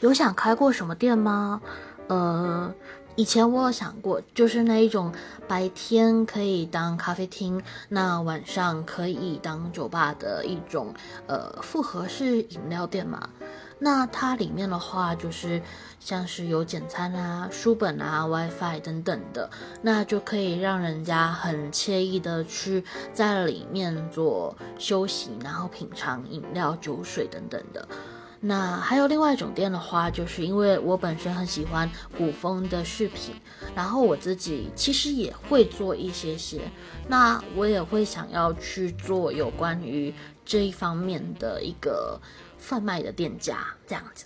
有想开过什么店吗？呃，以前我有想过，就是那一种白天可以当咖啡厅，那晚上可以当酒吧的一种呃复合式饮料店嘛。那它里面的话，就是像是有简餐啊、书本啊、WiFi 等等的，那就可以让人家很惬意的去在里面做休息，然后品尝饮料、酒水等等的。那还有另外一种店的话，就是因为我本身很喜欢古风的饰品，然后我自己其实也会做一些些，那我也会想要去做有关于这一方面的一个贩卖的店家这样子。